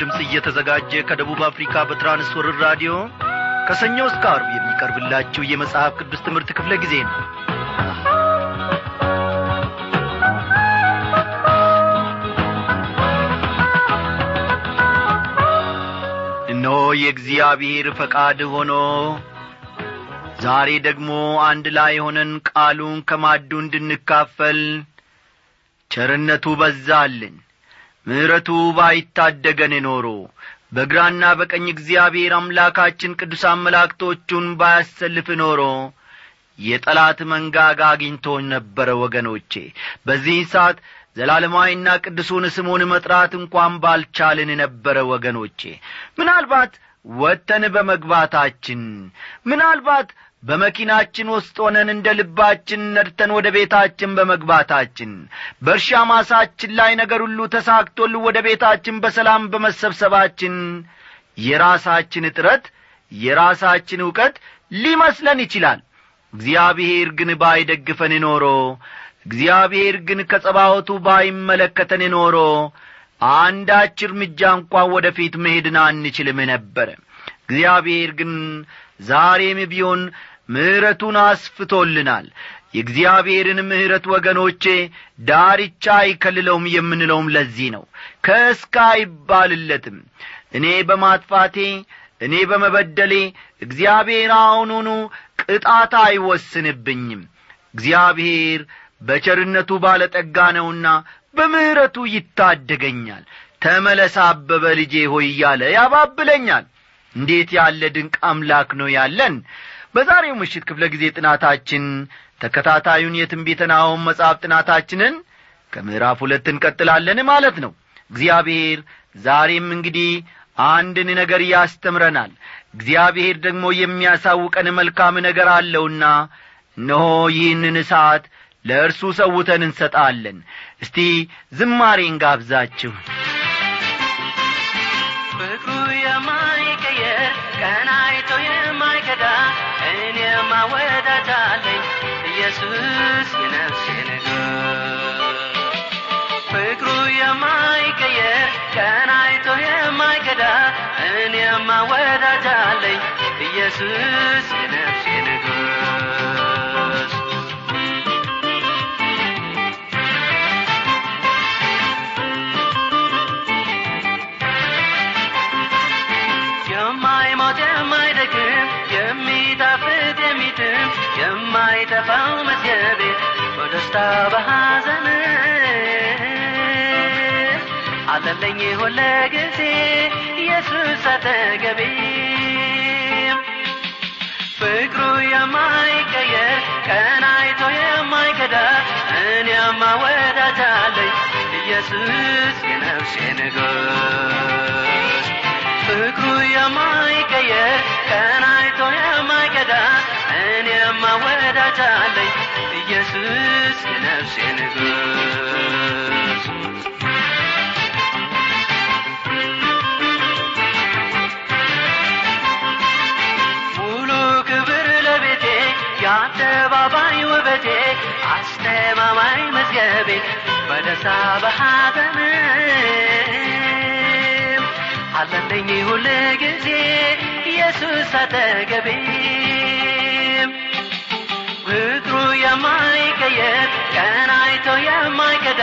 ድምፅ እየተዘጋጀ ከደቡብ አፍሪካ በትራንስወርር ራዲዮ ከሰኞ እስከ አርብ የሚቀርብላችሁ የመጽሐፍ ቅዱስ ትምህርት ክፍለ ጊዜ ነው። እነሆ የእግዚአብሔር ፈቃድ ሆኖ ዛሬ ደግሞ አንድ ላይ ሆነን ቃሉን ከማዱ እንድንካፈል ቸርነቱ በዛልን ምሕረቱ ባይታደገን ኖሮ በግራና በቀኝ እግዚአብሔር አምላካችን ቅዱሳን መላእክቶቹን ባያሰልፍ ኖሮ የጠላት መንጋጋ አግኝቶን ነበረ ወገኖቼ። በዚህ ሰዓት ዘላለማዊና ቅዱሱን ስሙን መጥራት እንኳን ባልቻልን ነበረ ወገኖቼ። ምናልባት ወጥተን በመግባታችን ምናልባት በመኪናችን ውስጥ ሆነን እንደ ልባችን ነድተን ወደ ቤታችን በመግባታችን በእርሻ ማሳችን ላይ ነገር ሁሉ ተሳክቶል ወደ ቤታችን በሰላም በመሰብሰባችን የራሳችን ጥረት የራሳችን ዕውቀት ሊመስለን ይችላል። እግዚአብሔር ግን ባይደግፈን ኖሮ እግዚአብሔር ግን ከጸባወቱ ባይመለከተን ኖሮ አንዳች እርምጃ እንኳን ወደ መሄድን አንችልም ነበረ እግዚአብሔር ግን ዛሬም ቢሆን ምሕረቱን አስፍቶልናል። የእግዚአብሔርን ምሕረት ወገኖቼ ዳርቻ አይከልለውም የምንለውም ለዚህ ነው። ከእስከ አይባልለትም። እኔ በማጥፋቴ እኔ በመበደሌ እግዚአብሔር አሁኑኑ ቅጣት አይወስንብኝም። እግዚአብሔር በቸርነቱ ባለጠጋ ነውና በምሕረቱ ይታደገኛል። ተመለስ አበበ ልጄ ሆይ እያለ ያባብለኛል እንዴት ያለ ድንቅ አምላክ ነው ያለን? በዛሬው ምሽት ክፍለ ጊዜ ጥናታችን ተከታታዩን የትንቢተ ናሆም መጽሐፍ ጥናታችንን ከምዕራፍ ሁለት እንቀጥላለን ማለት ነው። እግዚአብሔር ዛሬም እንግዲህ አንድን ነገር ያስተምረናል። እግዚአብሔር ደግሞ የሚያሳውቀን መልካም ነገር አለውና እነሆ ይህንን ሰዓት ለእርሱ ሰውተን እንሰጣለን። እስቲ ዝማሬን ጋብዛችሁ ኢየሱስ የነፍሴ ፍቅሩ የማይቀየር ቀን አይቶ የማይከዳ እኔ የማይጠፋው መዝገቤ በደስታ በሐዘን አለለኝ ሁለ ጊዜ ኢየሱስ አጠገቤ። ፍቅሩ የማይቀየር ቀን አይቶ የማይከዳ እኔማ ወዳጅ ኢየሱስ የነፍሴ ንጉሥ ፍቅሩ የማይቀየር ቀን አይቶ የማይከዳ እኔማ ወዳጅ አለኝ። ኢየሱስ የነፍሴ ንጉሥ። ክብር ለቤቴ የአደባባይ ውበቴ አስተማማኝ መዝገቤ በደስታ በሐዘን አለለኝ ሁል ጊዜ ኢየሱስ አጠገቤ። ፍቅሩ የማይቀየር ቀን አይቶ የማይከዳ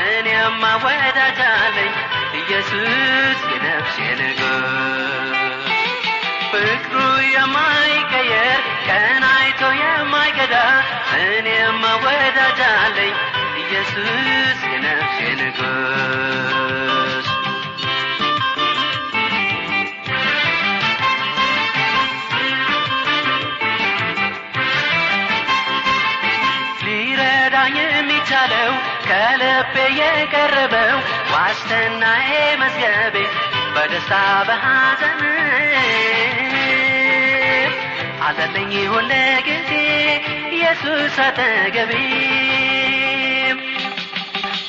እኔማ ወዳጅ አለኝ ኢየሱስ የነፍሴ ንጉሥ። ፍቅሩ የማይቀየር ቀን አይቶ የማይከዳ እኔማ ወዳጅ አለኝ ኢየሱስ የነፍሴ ንጉሥ የሚቻለው ከልቤ የቀረበው ዋስትናዬ መዝገቤ በደስታ በሐዘን አለለኝ ሁለ ጊዜ ኢየሱስ አጠገቤ።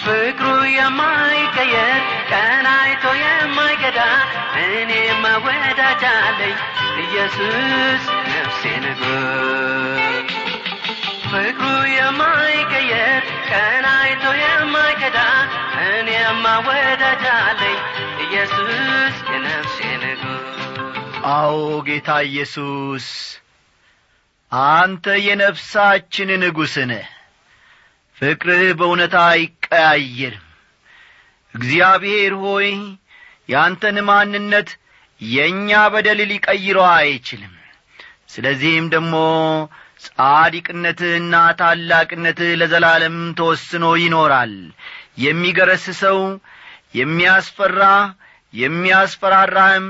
ፍቅሩ የማይቀየር ቀን አይቶ የማይገዳ እኔማ ወዳጅ አለኝ ኢየሱስ ነፍሴ ንጉሥ። ፍቅሩ የማይቀየር ቀን አይቶ የማይከዳ እኔማ ወዳጅ አለኝ። ኢየሱስ የነፍሴ ንጉሥ። አዎ ጌታ ኢየሱስ አንተ የነፍሳችን ንጉሥ ነህ። ፍቅርህ በእውነታ አይቀያየርም። እግዚአብሔር ሆይ ያንተን ማንነት የእኛ በደል ሊቀይረው አይችልም። ስለዚህም ደግሞ ጻዲቅነትህና ታላቅነትህ ለዘላለም ተወስኖ ይኖራል። የሚገረስሰው የሚያስፈራ የሚያስፈራራህም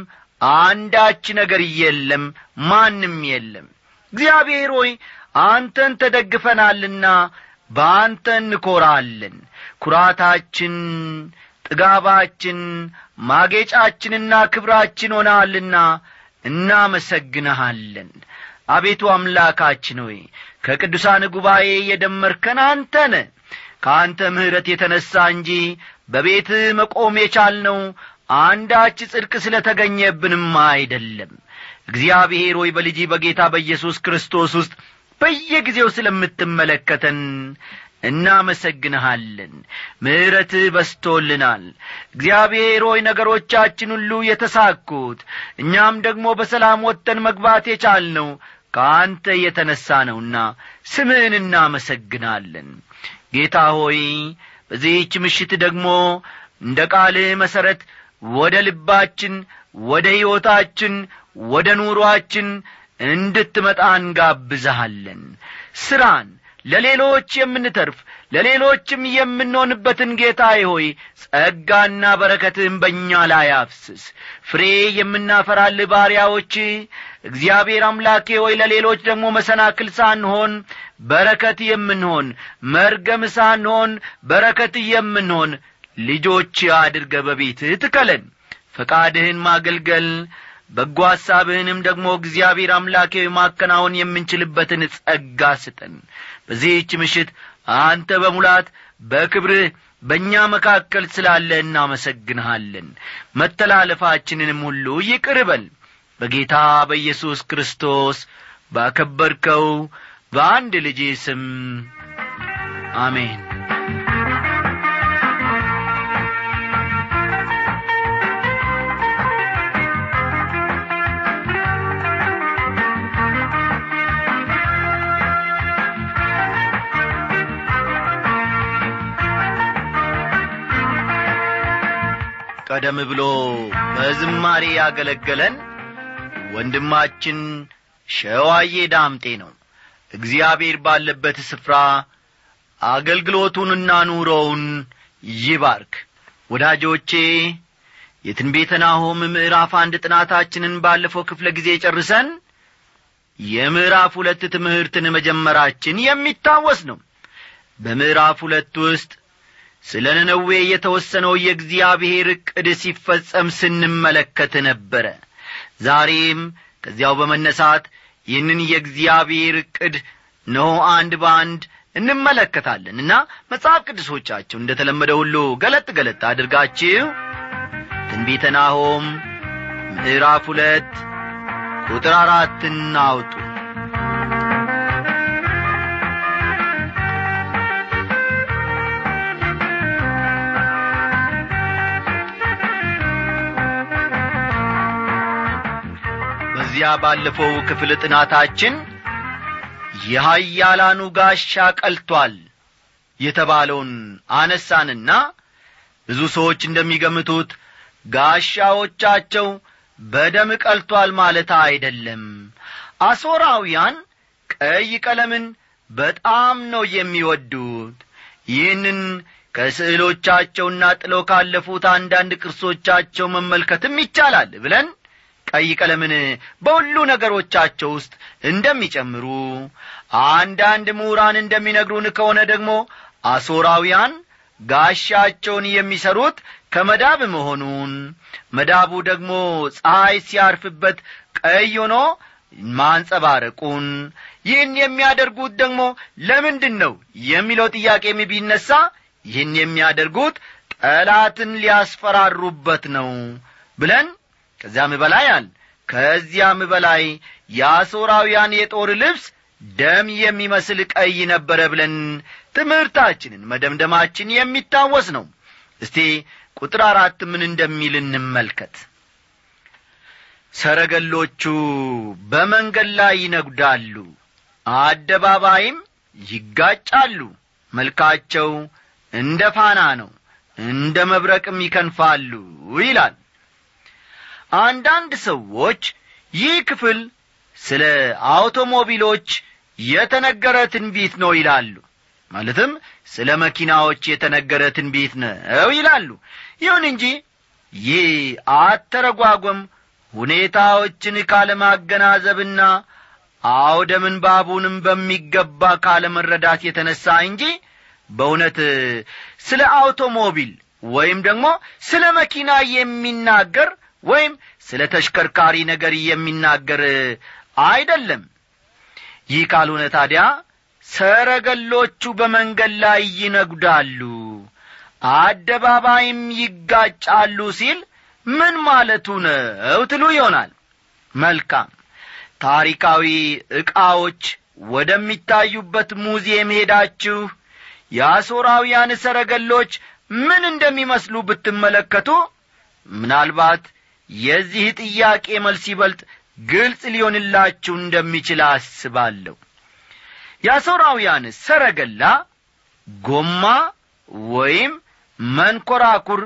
አንዳች ነገር የለም ማንም የለም። እግዚአብሔር ሆይ አንተን ተደግፈናልና በአንተ እንኰራለን ኵራታችን ጥጋባችን ማጌጫችንና ክብራችን ሆነሃልና እናመሰግንሃለን አቤቱ አምላካችን ሆይ ከቅዱሳን ጉባኤ የደመርከን አንተነ ከአንተ ምሕረት የተነሣ እንጂ በቤትህ መቆም የቻልነው አንዳች ጽድቅ ስለ ተገኘብንም አይደለም። እግዚአብሔር ሆይ በልጅ በጌታ በኢየሱስ ክርስቶስ ውስጥ በየጊዜው ስለምትመለከተን እናመሰግንሃለን። ምሕረትህ በስቶልናል እግዚአብሔር ሆይ ነገሮቻችን ሁሉ የተሳኩት እኛም ደግሞ በሰላም ወጥተን መግባት የቻልነው ከአንተ የተነሣ ነውና ስምህን እናመሰግናለን። ጌታ ሆይ በዚህች ምሽት ደግሞ እንደ ቃልህ መሠረት ወደ ልባችን ወደ ሕይወታችን ወደ ኑሮአችን እንድትመጣ እንጋብዝሃለን። ሥራን ለሌሎች የምንተርፍ ለሌሎችም የምንሆንበትን ጌታዬ ሆይ ጸጋና በረከትህም በእኛ ላይ አፍስስ። ፍሬ የምናፈራልህ ባሪያዎች እግዚአብሔር አምላኬ ሆይ ለሌሎች ደግሞ መሰናክል ሳንሆን በረከት የምንሆን መርገም ሳንሆን በረከት የምንሆን ልጆች አድርገ በቤትህ ትከለን። ፈቃድህን ማገልገል በጎ ሐሳብህንም ደግሞ እግዚአብሔር አምላኬ ማከናወን የምንችልበትን ጸጋ ስጠን። በዚህች ምሽት አንተ በሙላት በክብርህ በእኛ መካከል ስላለ እናመሰግንሃለን። መተላለፋችንንም ሁሉ ይቅር በል በጌታ በኢየሱስ ክርስቶስ ባከበርከው በአንድ ልጅ ስም አሜን። ቀደም ብሎ በዝማሬ ያገለገለን ወንድማችን ሸዋዬ ዳምጤ ነው። እግዚአብሔር ባለበት ስፍራ አገልግሎቱንና ኑሮውን ይባርክ። ወዳጆቼ የትንቤተ ናሆም ምዕራፍ አንድ ጥናታችንን ባለፈው ክፍለ ጊዜ ጨርሰን የምዕራፍ ሁለት ትምህርትን መጀመራችን የሚታወስ ነው። በምዕራፍ ሁለት ውስጥ ስለ ነነዌ የተወሰነው የእግዚአብሔር ዕቅድ ሲፈጸም ስንመለከት ነበረ ዛሬም ከዚያው በመነሳት ይህንን የእግዚአብሔር ዕቅድ ነሆ አንድ በአንድ እንመለከታለን እና መጽሐፍ ቅዱሶቻችሁ እንደ ተለመደ ሁሉ ገለጥ ገለጥ አድርጋችሁ ትንቢተ ናሆም ምዕራፍ ሁለት ቁጥር አራትን አውጡ በዚያ ባለፈው ክፍል ጥናታችን የኀያላኑ ጋሻ ቀልቷል የተባለውን አነሳንና ብዙ ሰዎች እንደሚገምቱት ጋሻዎቻቸው በደም ቀልቷል ማለት አይደለም። አሦራውያን ቀይ ቀለምን በጣም ነው የሚወዱት። ይህንን ከስዕሎቻቸውና ጥለው ካለፉት አንዳንድ ቅርሶቻቸው መመልከትም ይቻላል ብለን ቀይ ቀለምን በሁሉ ነገሮቻቸው ውስጥ እንደሚጨምሩ አንዳንድ ምሁራን እንደሚነግሩን ከሆነ ደግሞ አሦራውያን ጋሻቸውን የሚሰሩት ከመዳብ መሆኑን መዳቡ ደግሞ ፀሐይ ሲያርፍበት ቀይ ሆኖ ማንጸባረቁን ይህን የሚያደርጉት ደግሞ ለምንድን ነው የሚለው ጥያቄም ቢነሣ ይህን የሚያደርጉት ጠላትን ሊያስፈራሩበት ነው ብለን ከዚያም በላይ አል ከዚያም በላይ የአሦራውያን የጦር ልብስ ደም የሚመስል ቀይ ነበረ ብለን ትምህርታችንን መደምደማችን የሚታወስ ነው። እስቲ ቁጥር አራት ምን እንደሚል እንመልከት። ሰረገሎቹ በመንገድ ላይ ይነጉዳሉ አደባባይም ይጋጫሉ። መልካቸው እንደ ፋና ነው እንደ መብረቅም ይከንፋሉ ይላል አንዳንድ ሰዎች ይህ ክፍል ስለ አውቶሞቢሎች የተነገረ ትንቢት ነው ይላሉ። ማለትም ስለ መኪናዎች የተነገረ ትንቢት ነው ይላሉ። ይሁን እንጂ ይህ አተረጓጎም ሁኔታዎችን ካለማገናዘብና አውደ ምንባቡንም በሚገባ ካለመረዳት የተነሣ እንጂ በእውነት ስለ አውቶሞቢል ወይም ደግሞ ስለ መኪና የሚናገር ወይም ስለ ተሽከርካሪ ነገር የሚናገር አይደለም። ይህ ካልሆነ ታዲያ ሰረገሎቹ በመንገድ ላይ ይነጉዳሉ አደባባይም ይጋጫሉ ሲል ምን ማለቱ ነው ትሉ ይሆናል። መልካም። ታሪካዊ ዕቃዎች ወደሚታዩበት ሙዚየም ሄዳችሁ የአሦራውያን ሰረገሎች ምን እንደሚመስሉ ብትመለከቱ ምናልባት የዚህ ጥያቄ መልስ ይበልጥ ግልጽ ሊሆንላችሁ እንደሚችል አስባለሁ። የአሦራውያን ሰረገላ ጎማ ወይም መንኰራኩር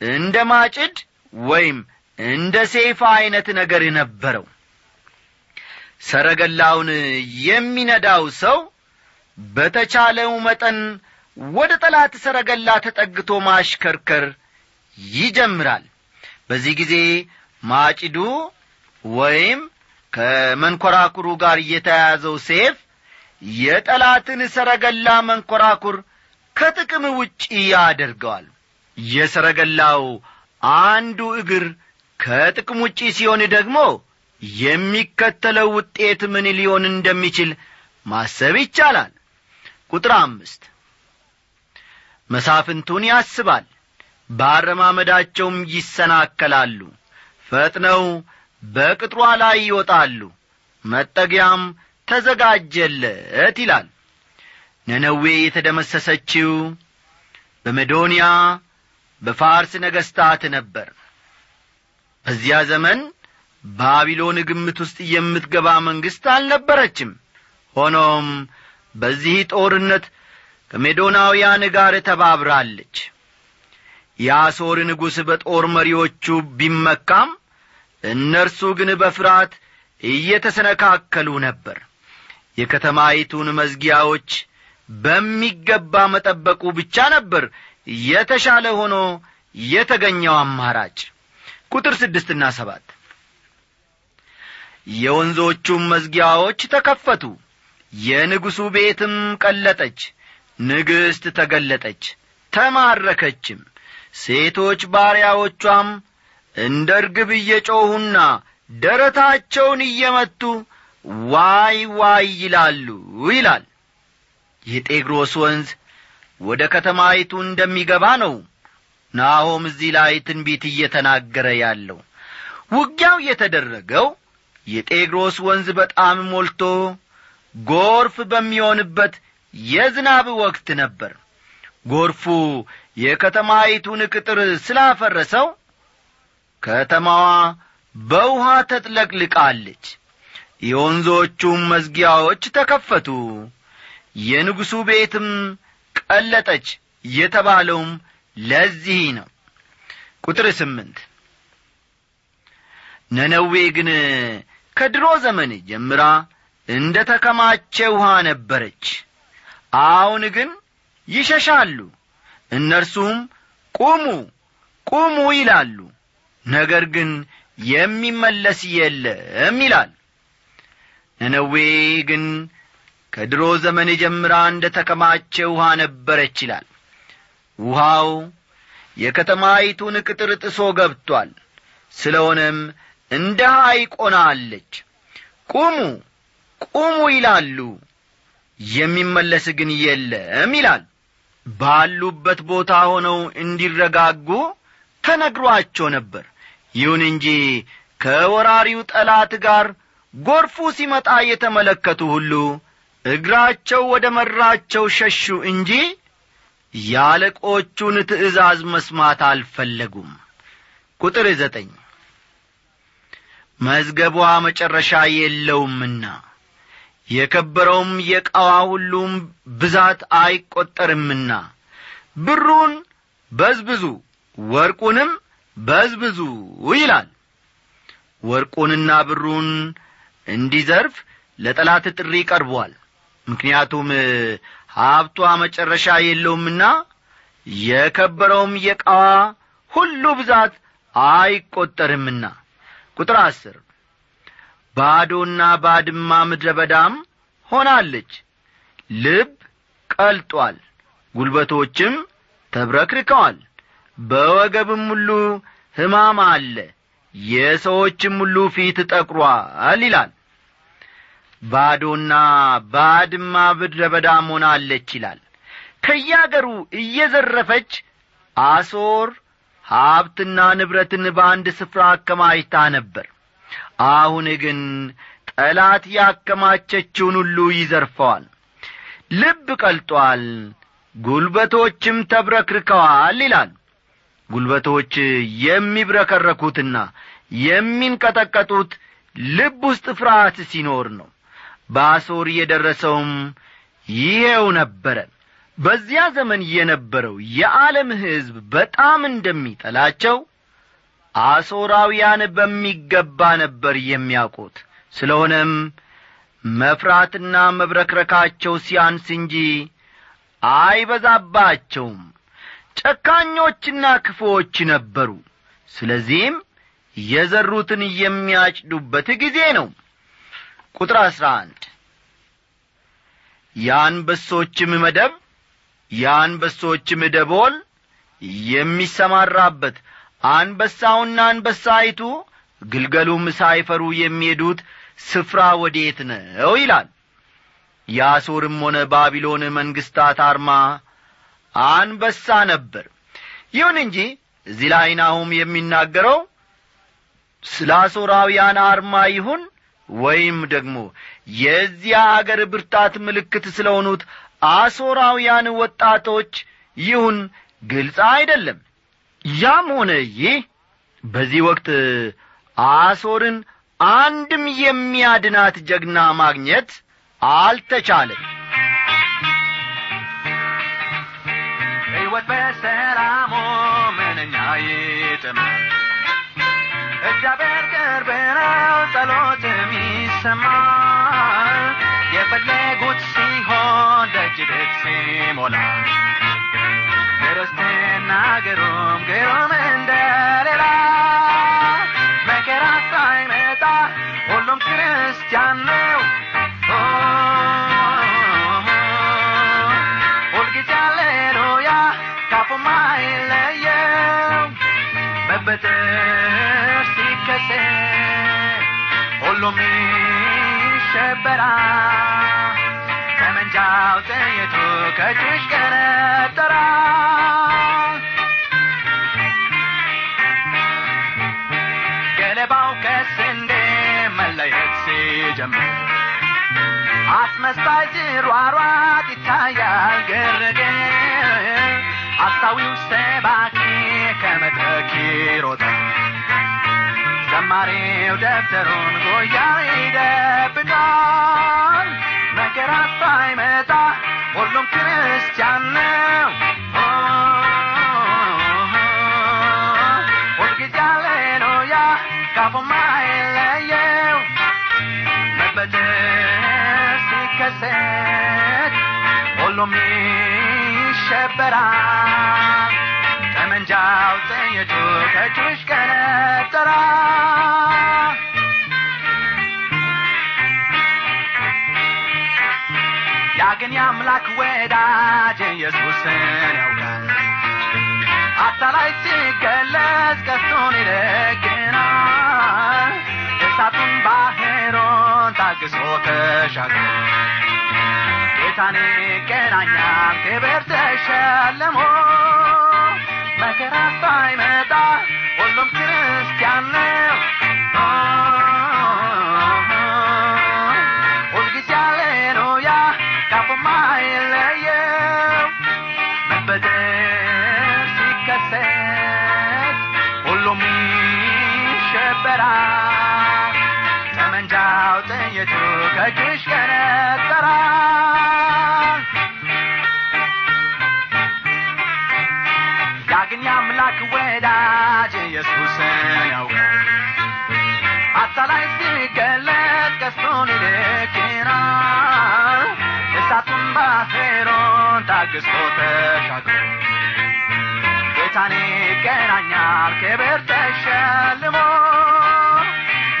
እንደ ማጭድ ወይም እንደ ሴፋ ዐይነት ነገር ነበረው ሰረገላውን የሚነዳው ሰው በተቻለው መጠን ወደ ጠላት ሰረገላ ተጠግቶ ማሽከርከር ይጀምራል በዚህ ጊዜ ማጭዱ ወይም ከመንኰራኩሩ ጋር የተያያዘው ሴፍ የጠላትን ሰረገላ መንኰራኩር ከጥቅም ውጪ ያደርገዋል። የሰረገላው አንዱ እግር ከጥቅም ውጪ ሲሆን ደግሞ የሚከተለው ውጤት ምን ሊሆን እንደሚችል ማሰብ ይቻላል። ቁጥር አምስት መሳፍንቱን ያስባል በአረማመዳቸውም ይሰናከላሉ። ፈጥነው በቅጥሯ ላይ ይወጣሉ። መጠጊያም ተዘጋጀለት ይላል። ነነዌ የተደመሰሰችው በመዶንያ በፋርስ ነገሥታት ነበር። በዚያ ዘመን ባቢሎን ግምት ውስጥ የምትገባ መንግሥት አልነበረችም። ሆኖም በዚህ ጦርነት ከሜዶናውያን ጋር ተባብራለች የአሦር ንጉሥ በጦር መሪዎቹ ቢመካም እነርሱ ግን በፍርሃት እየተሰነካከሉ ነበር። የከተማይቱን መዝጊያዎች በሚገባ መጠበቁ ብቻ ነበር የተሻለ ሆኖ የተገኘው አማራጭ። ቁጥር ስድስትና ሰባት የወንዞቹም መዝጊያዎች ተከፈቱ። የንጉሡ ቤትም ቀለጠች ንግሥት ተገለጠች ተማረከችም ሴቶች ባሪያዎቿም እንደ ርግብ እየጮኹና ደረታቸውን እየመቱ ዋይ ዋይ ይላሉ ይላል። የጤግሮስ ወንዝ ወደ ከተማይቱ እንደሚገባ ነው ናሆም እዚህ ላይ ትንቢት እየተናገረ ያለው። ውጊያው የተደረገው የጤግሮስ ወንዝ በጣም ሞልቶ ጎርፍ በሚሆንበት የዝናብ ወቅት ነበር። ጎርፉ የከተማይቱን ቅጥር ስላፈረሰው ከተማዋ በውሃ ተጥለቅልቃለች። የወንዞቹም መዝጊያዎች ተከፈቱ። የንጉሡ ቤትም ቀለጠች የተባለውም ለዚህ ነው። ቁጥር ስምንት ነነዌ ግን ከድሮ ዘመን ጀምራ እንደ ተከማቸ ውሃ ነበረች። አሁን ግን ይሸሻሉ እነርሱም ቁሙ ቁሙ ይላሉ። ነገር ግን የሚመለስ የለም ይላል። ነነዌ ግን ከድሮ ዘመን ጀምራ እንደ ተከማቸ ውሃ ነበረች ይላል። ውሃው የከተማይቱን ቅጥር ጥሶ ገብቶአል ስለሆነም እንደ ሐይቅ ሆናለች። ቁሙ ቁሙ ይላሉ። የሚመለስ ግን የለም ይላል ባሉበት ቦታ ሆነው እንዲረጋጉ ተነግሯቸው ነበር። ይሁን እንጂ ከወራሪው ጠላት ጋር ጐርፉ ሲመጣ የተመለከቱ ሁሉ እግራቸው ወደ መራቸው ሸሹ እንጂ ያለቆቹን ትእዛዝ መስማት አልፈለጉም። ቁጥር ዘጠኝ መዝገቧ መጨረሻ የለውምና የከበረውም የቃዋ ሁሉም ብዛት አይቈጠርምና ብሩን በዝብዙ ወርቁንም በዝብዙ ይላል። ወርቁንና ብሩን እንዲዘርፍ ለጠላት ጥሪ ቀርቧል። ምክንያቱም ሀብቷ መጨረሻ የለውምና የከበረውም የቃዋ ሁሉ ብዛት አይቈጠርምና። ቁጥር አስር ባዶና ባድማ ምድረ በዳም ሆናለች። ልብ ቀልጧል ጉልበቶችም ተብረክርከዋል። በወገብም ሁሉ ሕማም አለ የሰዎችም ሁሉ ፊት ጠቁሯል ይላል። ባዶና ባድማ ምድረ በዳም ሆናለች ይላል። ከያገሩ እየዘረፈች አሶር ሀብትና ንብረትን በአንድ ስፍራ አከማችታ ነበር አሁን ግን ጠላት ያከማቸችውን ሁሉ ይዘርፈዋል። ልብ ቀልጧል ጉልበቶችም ተብረክርከዋል ይላል። ጉልበቶች የሚብረከረኩትና የሚንቀጠቀጡት ልብ ውስጥ ፍርሃት ሲኖር ነው። በአሶር የደረሰውም ይሄው ነበረ። በዚያ ዘመን የነበረው የዓለም ሕዝብ በጣም እንደሚጠላቸው አሶራውያን በሚገባ ነበር የሚያውቁት። ስለሆነም መፍራትና መብረክረካቸው ሲያንስ እንጂ አይበዛባቸውም። ጨካኞችና ክፉዎች ነበሩ። ስለዚህም የዘሩትን የሚያጭዱበት ጊዜ ነው። ቁጥር አሥራ አንድ የአንበሶችም መደብ የአንበሶችም ደቦል የሚሰማራበት አንበሳውና አንበሳይቱ ግልገሉም ሳይፈሩ የሚሄዱት ስፍራ ወዴት ነው ይላል። የአሦርም ሆነ ባቢሎን መንግሥታት አርማ አንበሳ ነበር። ይሁን እንጂ እዚህ ላይ ናሁም የሚናገረው ስለ አሦራውያን አርማ ይሁን ወይም ደግሞ የዚያ አገር ብርታት ምልክት ስለ ሆኑት አሦራውያን ወጣቶች ይሁን ግልጽ አይደለም ያም ሆነ ይህ በዚህ ወቅት አሶርን አንድም የሚያድናት ጀግና ማግኘት አልተቻለም። ሕይወት በሰላሙ ምንኛ ይጥማል! እግዚአብሔር ቅርብ ነው ጸሎትም ይሰማል። የፈለጉት ሲሆን ደጅ ቤት ሲሞላ ክርስትና ግሩም ግሩም እንደሌላ መከራ ሳይመጣ ሁሉም ክርስቲያን ነው ሁልጊዜ አሌሉያ ካፉም አይለየው በበትር ሲከሰት ሁሉም ይሸበራል ከመንጃው ጥይቱ ከእጅሽ ቀነጠራ ገለባው ከስንዴ መለየት ሲጀምር አስመሳይ ሲሯሯጥ ይታያል ግርግር አስታዊው ሰባኪ ከመድረክ ይሮጣል ዘማሪው ደብተሩን ጎያው ይደብቃል። መከራ ሳይመጣ ሁሉም ክርስቲያን ነው ሁልጊዜ አሌሉያ ካፉም አይለየው መበደር ሲከሰት ሁሉም ይሸበራል ጠመንጃው ጥይቱ ከእጁሽ ቀነጠራ የአምላክ ወዳጅ ኢየሱስን ያውቃል። አታላይ ሲገለጽ ቀስቱን ይደግናል። እሳቱን ባህሩን ታግሶ ተሻግሮ ጌታን ይገናኛል ክብር ተሸልሞ መከራ ሳይመጣ ሁሉም ክርስቲያን ታግሶ ተሻግሮ ጌታን ይገናኛል ክብር ተሸልሞ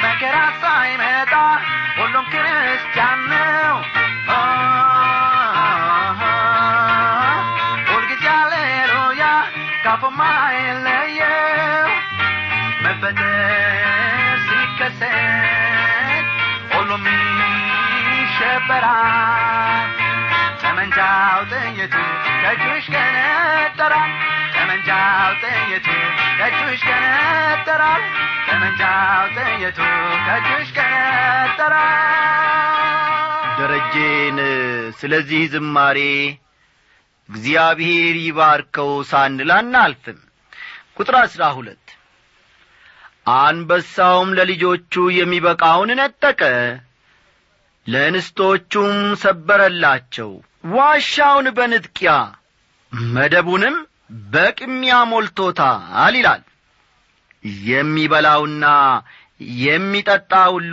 መከራ ሳይመጣ ሁሉም ክርስቲያን ነው። ሁልጊዜ አሌሉያ ሲከሰት ሁሉም ይሸበራል ጥይቱ ከእጁሽ ገነጠራል ጠመንጃው ጥይቱ ከእጁሽ ገነጠራል ጠመንጃው ጥይቱ ከእጁሽ ገነጠራል ደረጄን ስለዚህ ዝማሬ እግዚአብሔር ይባርከው ሳንል አናልፍም። ቁጥር አሥራ ሁለት አንበሳውም ለልጆቹ የሚበቃውን ነጠቀ ለእንስቶቹም ሰበረላቸው ዋሻውን በንጥቂያ መደቡንም በቅሚያ ሞልቶታል ይላል። የሚበላውና የሚጠጣ ሁሉ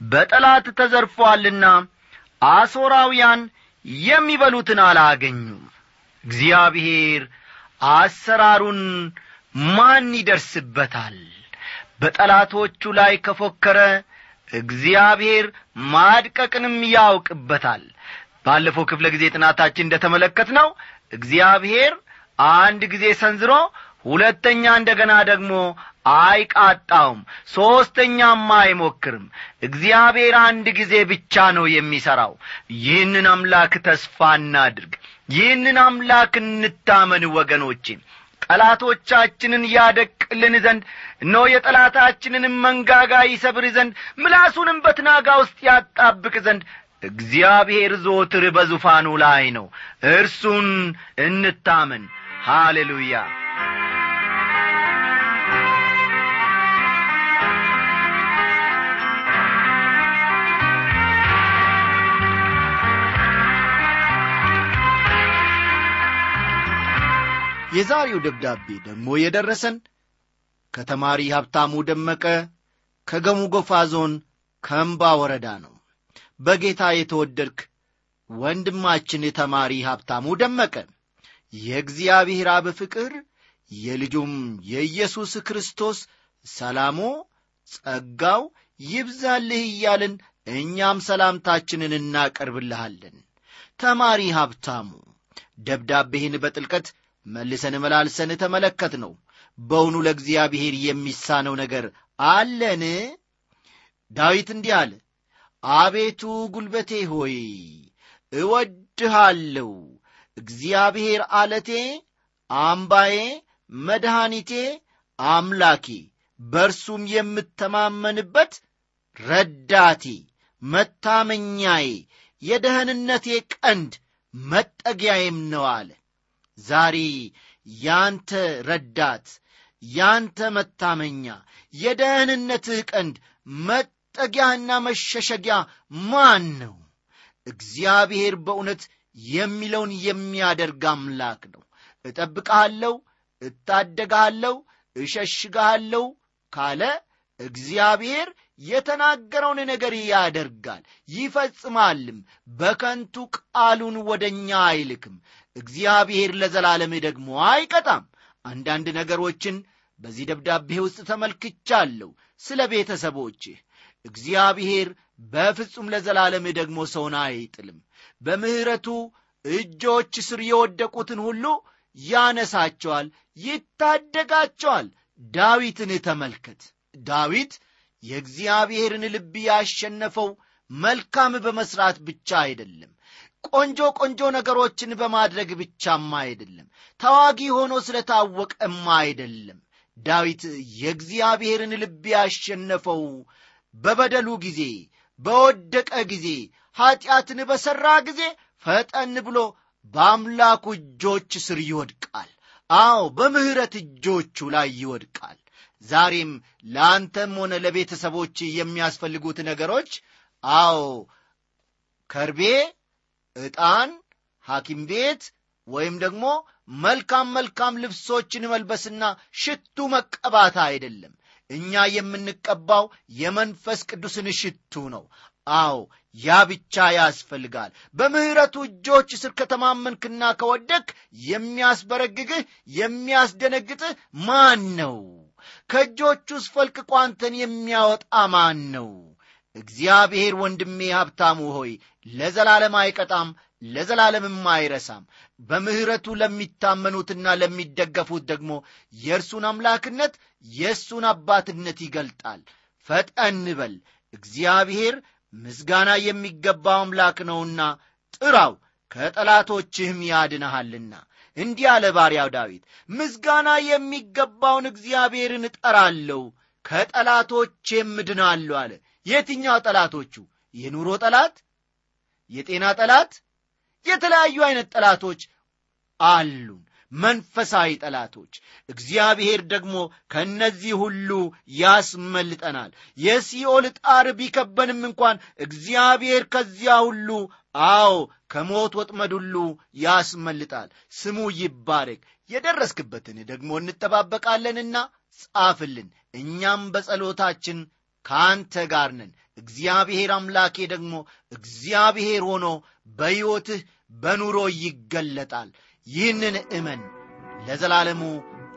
በጠላት ተዘርፏልና አሦራውያን የሚበሉትን አላገኙም። እግዚአብሔር አሰራሩን ማን ይደርስበታል? በጠላቶቹ ላይ ከፎከረ እግዚአብሔር ማድቀቅንም ያውቅበታል ባለፈው ክፍለ ጊዜ ጥናታችን እንደ ተመለከት ነው እግዚአብሔር አንድ ጊዜ ሰንዝሮ ሁለተኛ እንደገና ደግሞ አይቃጣውም ሦስተኛም አይሞክርም። እግዚአብሔር አንድ ጊዜ ብቻ ነው የሚሠራው ይህንን አምላክ ተስፋ እናድርግ። ይህንን አምላክ እንታመን ወገኖቼ። ጠላቶቻችንን ያደቅልን ዘንድ እነሆ የጠላታችንንም መንጋጋ ይሰብር ዘንድ ምላሱንም በትናጋ ውስጥ ያጣብቅ ዘንድ እግዚአብሔር ዞትር በዙፋኑ ላይ ነው። እርሱን እንታመን። ሃሌሉያ። የዛሬው ደብዳቤ ደግሞ የደረሰን ከተማሪ ሀብታሙ ደመቀ ከገሙ ጎፋ ዞን ከምባ ወረዳ ነው በጌታ የተወደድክ ወንድማችን ተማሪ ሀብታሙ ደመቀ የእግዚአብሔር አብ ፍቅር የልጁም የኢየሱስ ክርስቶስ ሰላሙ ጸጋው ይብዛልህ እያልን እኛም ሰላምታችንን እናቀርብልሃለን። ተማሪ ሀብታሙ ደብዳቤህን በጥልቀት መልሰን መላልሰን ተመለከት ነው በውኑ ለእግዚአብሔር የሚሳነው ነገር አለን? ዳዊት እንዲህ አለ አቤቱ ጉልበቴ ሆይ እወድሃለሁ። እግዚአብሔር አለቴ አምባዬ መድኃኒቴ አምላኬ በርሱም የምተማመንበት ረዳቴ መታመኛዬ የደህንነቴ ቀንድ መጠጊያዬም ነው አለ። ዛሬ ያንተ ረዳት ያንተ መታመኛ የደህንነትህ ቀንድ መጠጊያና መሸሸጊያ ማን ነው? እግዚአብሔር በእውነት የሚለውን የሚያደርግ አምላክ ነው። እጠብቅሃለሁ እታደግሃለሁ እሸሽግሃለሁ ካለ እግዚአብሔር የተናገረውን ነገር ያደርጋል ይፈጽማልም። በከንቱ ቃሉን ወደ እኛ አይልክም። እግዚአብሔር ለዘላለም ደግሞ አይቀጣም። አንዳንድ ነገሮችን በዚህ ደብዳቤ ውስጥ ተመልክቻለሁ። ስለ ቤተሰቦችህ እግዚአብሔር በፍጹም ለዘላለም ደግሞ ሰውን አይጥልም። በምሕረቱ እጆች ስር የወደቁትን ሁሉ ያነሳቸዋል ይታደጋቸዋል። ዳዊትን ተመልከት። ዳዊት የእግዚአብሔርን ልብ ያሸነፈው መልካም በመሥራት ብቻ አይደለም ቆንጆ ቆንጆ ነገሮችን በማድረግ ብቻም አይደለም ታዋጊ ሆኖ ስለታወቀም አይደለም። ዳዊት የእግዚአብሔርን ልብ ያሸነፈው በበደሉ ጊዜ በወደቀ ጊዜ ኀጢአትን በሠራ ጊዜ ፈጠን ብሎ በአምላኩ እጆች ስር ይወድቃል። አዎ በምሕረት እጆቹ ላይ ይወድቃል። ዛሬም ለአንተም ሆነ ለቤተሰቦች የሚያስፈልጉት ነገሮች አዎ ከርቤ ዕጣን ሐኪም ቤት ወይም ደግሞ መልካም መልካም ልብሶችን መልበስና ሽቱ መቀባት አይደለም እኛ የምንቀባው የመንፈስ ቅዱስን ሽቱ ነው። አዎ ያ ብቻ ያስፈልጋል። በምሕረቱ እጆች ስር ከተማመንክና ከወደክ የሚያስበረግግህ የሚያስደነግጥህ ማን ነው? ከእጆቹስ ፈልቅቆ አንተን የሚያወጣ ማን ነው? እግዚአብሔር ወንድሜ ሀብታሙ ሆይ ለዘላለም አይቀጣም ለዘላለምም አይረሳም። በምሕረቱ ለሚታመኑትና ለሚደገፉት ደግሞ የእርሱን አምላክነት የእሱን አባትነት ይገልጣል። ፈጠን በል። እግዚአብሔር ምስጋና የሚገባው አምላክ ነውና ጥራው ከጠላቶችህም ያድንሃልና። እንዲህ አለ ባሪያው ዳዊት ምስጋና የሚገባውን እግዚአብሔርን እጠራለሁ ከጠላቶቼም እድናለሁ አለ። የትኛው ጠላቶቹ? የኑሮ ጠላት? የጤና ጠላት የተለያዩ አይነት ጠላቶች አሉን። መንፈሳዊ ጠላቶች። እግዚአብሔር ደግሞ ከእነዚህ ሁሉ ያስመልጠናል። የሲኦል ጣር ቢከበንም እንኳን እግዚአብሔር ከዚያ ሁሉ አዎ ከሞት ወጥመድ ሁሉ ያስመልጣል። ስሙ ይባረክ። የደረስክበትን ደግሞ እንጠባበቃለንና ጻፍልን። እኛም በጸሎታችን ከአንተ ጋር ነን። እግዚአብሔር አምላኬ ደግሞ እግዚአብሔር ሆኖ በሕይወትህ በኑሮ ይገለጣል። ይህንን እመን። ለዘላለሙ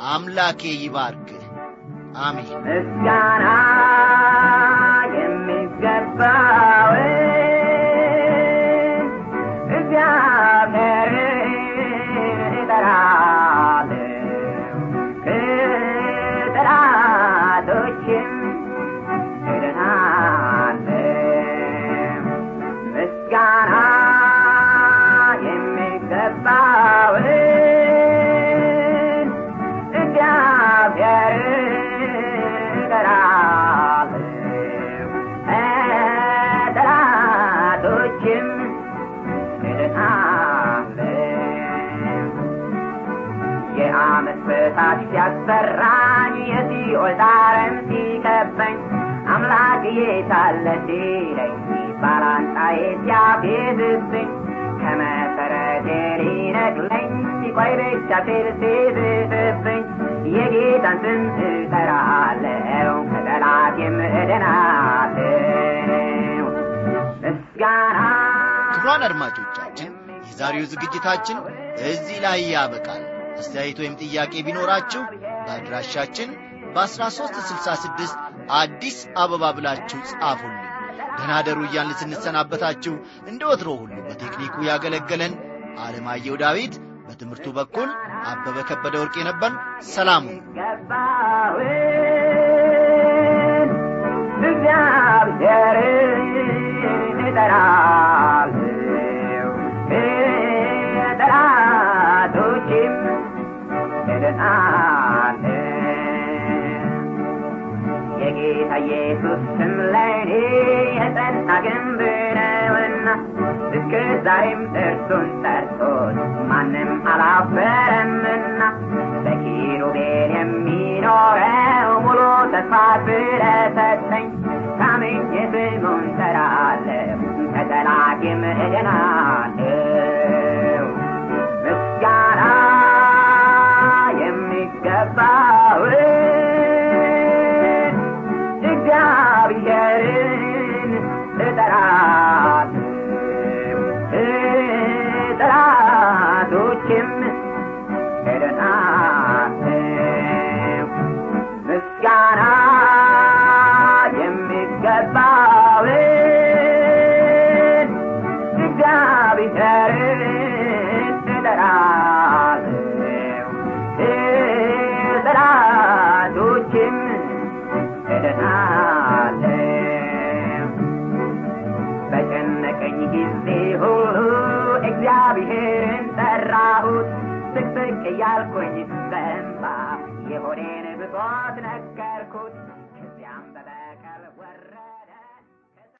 አምላኬ ይባርክህ። አሜን። ምስጋና የሚገባውን እግዚአብሔርን እጠራለሁ ከጠላቶችም የታለ ሲለኝ ባላንጣዬ ሲያፌዝብኝ ከመሰረቴ ሊነቅለኝ ቆይ ብቻ ሲል ሲዝትብኝ የጌታን ስም እጠራለሁ ከጠላቴም እድናለሁ ምስጋና ክቡራን አድማጮቻችን የዛሬው ዝግጅታችን እዚህ ላይ ያበቃል። አስተያየት ወይም ጥያቄ ቢኖራችሁ በአድራሻችን በ1366 አዲስ አበባ ብላችሁ ጻፉልን ደናደሩ እያልን ስንሰናበታችሁ እንደ ወትሮ ሁሉ በቴክኒኩ ያገለገለን አለማየሁ ዳዊት በትምህርቱ በኩል አበበ ከበደ ወርቅ የነበርን ሰላሙን ገባውን እግዚአብሔርን የጌታ ኢየሱስ ስም ለእኔ የጸና ግንብ ነውና እስከ ዛሬም እርሱን ጠርቶት ማንም አላፈረምና በኪሩቤል የሚኖረው ሙሉ ተስፋ ስለሰጠኝ ታምኜ ስሙን ጠራለሁ ከጠላቴም እድናለሁ